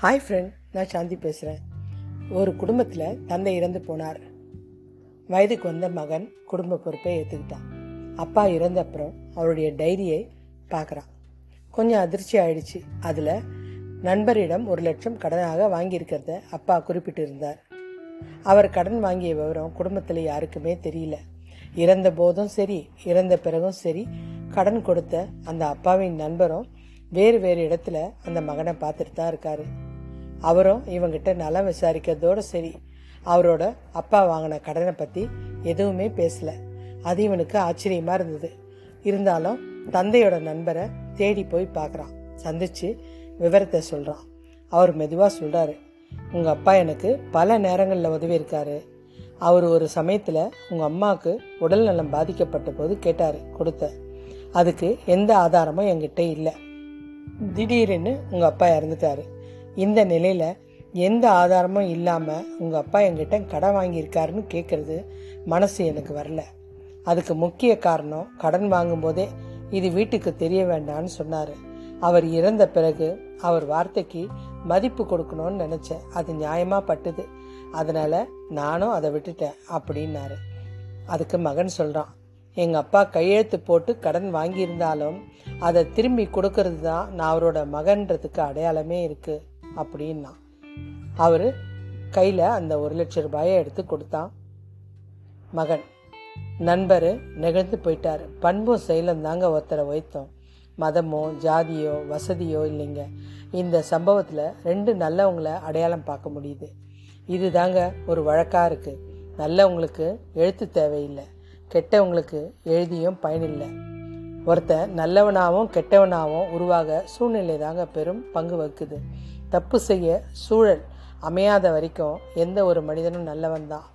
Hi friend நான் சாந்தி பேசுகிறேன் ஒரு குடும்பத்தில் தந்தை இறந்து போனார். வயதுக்கு வந்த மகன் குடும்ப பொறுப்பை ஏற்றுக்கிட்டான் அப்பா இறந்த அப்புறம் அவருடைய டைரியை பார்க்குறான். கொஞ்சம் அதிர்ச்சி ஆயிடுச்சு. அதில் நண்பரிடம் ஒரு லட்சம் கடனாக வாங்கியிருக்கிறத அப்பா குறிப்பிட்டிருந்தார். அவர் கடன் வாங்கிய விவரம் குடும்பத்தில் யாருக்குமே தெரியல. இறந்த போதும் சரி இறந்த பிறகும் சரி கடன் கொடுத்த அந்த அப்பாவின் நண்பரும் வேறு வேறு இடத்துல அந்த மகனை பார்த்துட்டு தான் இருக்காரு. அவரும் இவங்கிட்ட நலம் விசாரிக்கிறதோட சரி. அவரோட அப்பா வாங்கின கடனை பற்றி எதுவுமே பேசல. அது இவனுக்கு ஆச்சரியமாக இருந்தது. இருந்தாலும் தந்தையோட நண்பரை தேடி போய் பார்க்குறான் சந்தித்து விவரத்தை சொல்கிறான் அவர் மெதுவாக சொல்கிறாரு உங்கள் அப்பா எனக்கு பல நேரங்களில் உதவி இருக்காரு. அவர் ஒரு சமயத்தில் உங்கள் அம்மாவுக்கு உடல் நலம் பாதிக்கப்பட்ட போது கேட்டார் கொடுத்த. அதுக்கு எந்த ஆதாரமும் என்கிட்ட இல்லை. திடீர்னு உங்கள் அப்பா இறந்துட்டாரு. இந்த நிலையில் எந்த ஆதாரமும் இல்லாமல் உங்கள் அப்பா என்கிட்ட கடன் வாங்கியிருக்காருன்னு கேட்குறது மனசு எனக்கு வரல. அதுக்கு முக்கிய காரணம் கடன் வாங்கும்போதே இது வீட்டுக்கு தெரிய வேண்டாம்னு சொன்னார். அவர் இறந்த பிறகு அவர் வார்த்தைக்கு மதிப்பு கொடுக்கணும்னு நினச்சேன். அது நியாயமாக பட்டுது. அதனால் நானும் அதை விட்டுட்டேன் அப்படின்னாரு. அதுக்கு மகன் சொல்கிறான் எங்கள் அப்பா கையெழுத்து போட்டு கடன் வாங்கியிருந்தாலும் அதை திரும்பி கொடுக்கறது தான் நான் அவரோட மகன்றதுக்கு அடையாளமே இருக்குது அப்படின்னா அவர் கையில் அந்த ஒரு லட்சம் ரூபாயை எடுத்து கொடுத்தான். மகன் நண்பர் நெகிழ்ந்து போயிட்டார். பண்பும் செயலும் தாங்க ஒருத்தரை வைத்தோம். மதமோ ஜாதியோ வசதியோ இல்லைங்க. இந்த சம்பவத்தில் ரெண்டு நல்லவங்களை அடையாளம் பார்க்க முடியுது. இது தாங்க ஒரு வழக்காக இருக்குது நல்லவங்களுக்கு எழுத்து தேவையில்லை. கெட்டவங்களுக்கு எழுதியும் பயனில்லை. ஒருத்தன் நல்லவனாகவும் கெட்டவனாகவும் உருவாக சூழ்நிலை தாங்க பெரும் பங்கு வகுக்குது. தப்பு செய்ய சூழல் அமையாத வரைக்கும் எந்த ஒரு மனிதனும் நல்லவன் தான்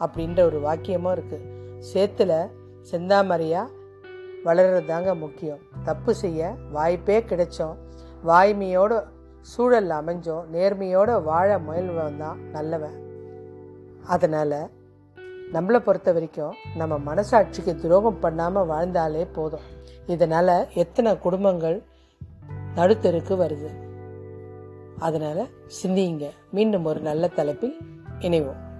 அப்படின்ற ஒரு வாக்கியமும் இருக்குது சேத்துல செந்தாமரையா வளர்கிறது தாங்க முக்கியம். தப்பு செய்ய வாய்ப்பே கிடைச்சோம். வாய்மையோட சூழல் அமைஞ்சோம். நேர்மையோட வாழ முயல்வன் தான் நல்லவன். அதனால் நம்மளை பொறுத்த வரைக்கும் நம்ம மனசாட்சிக்கு துரோகம் பண்ணாமல் வாழ்ந்தாலே போதும். இதனால் எத்தனை குடும்பங்கள் நடுத்தருக்கு வருது. அதனால் சிந்தியுங்க. மீண்டும் ஒரு நல்ல தலைப்பில் இணைவோம்.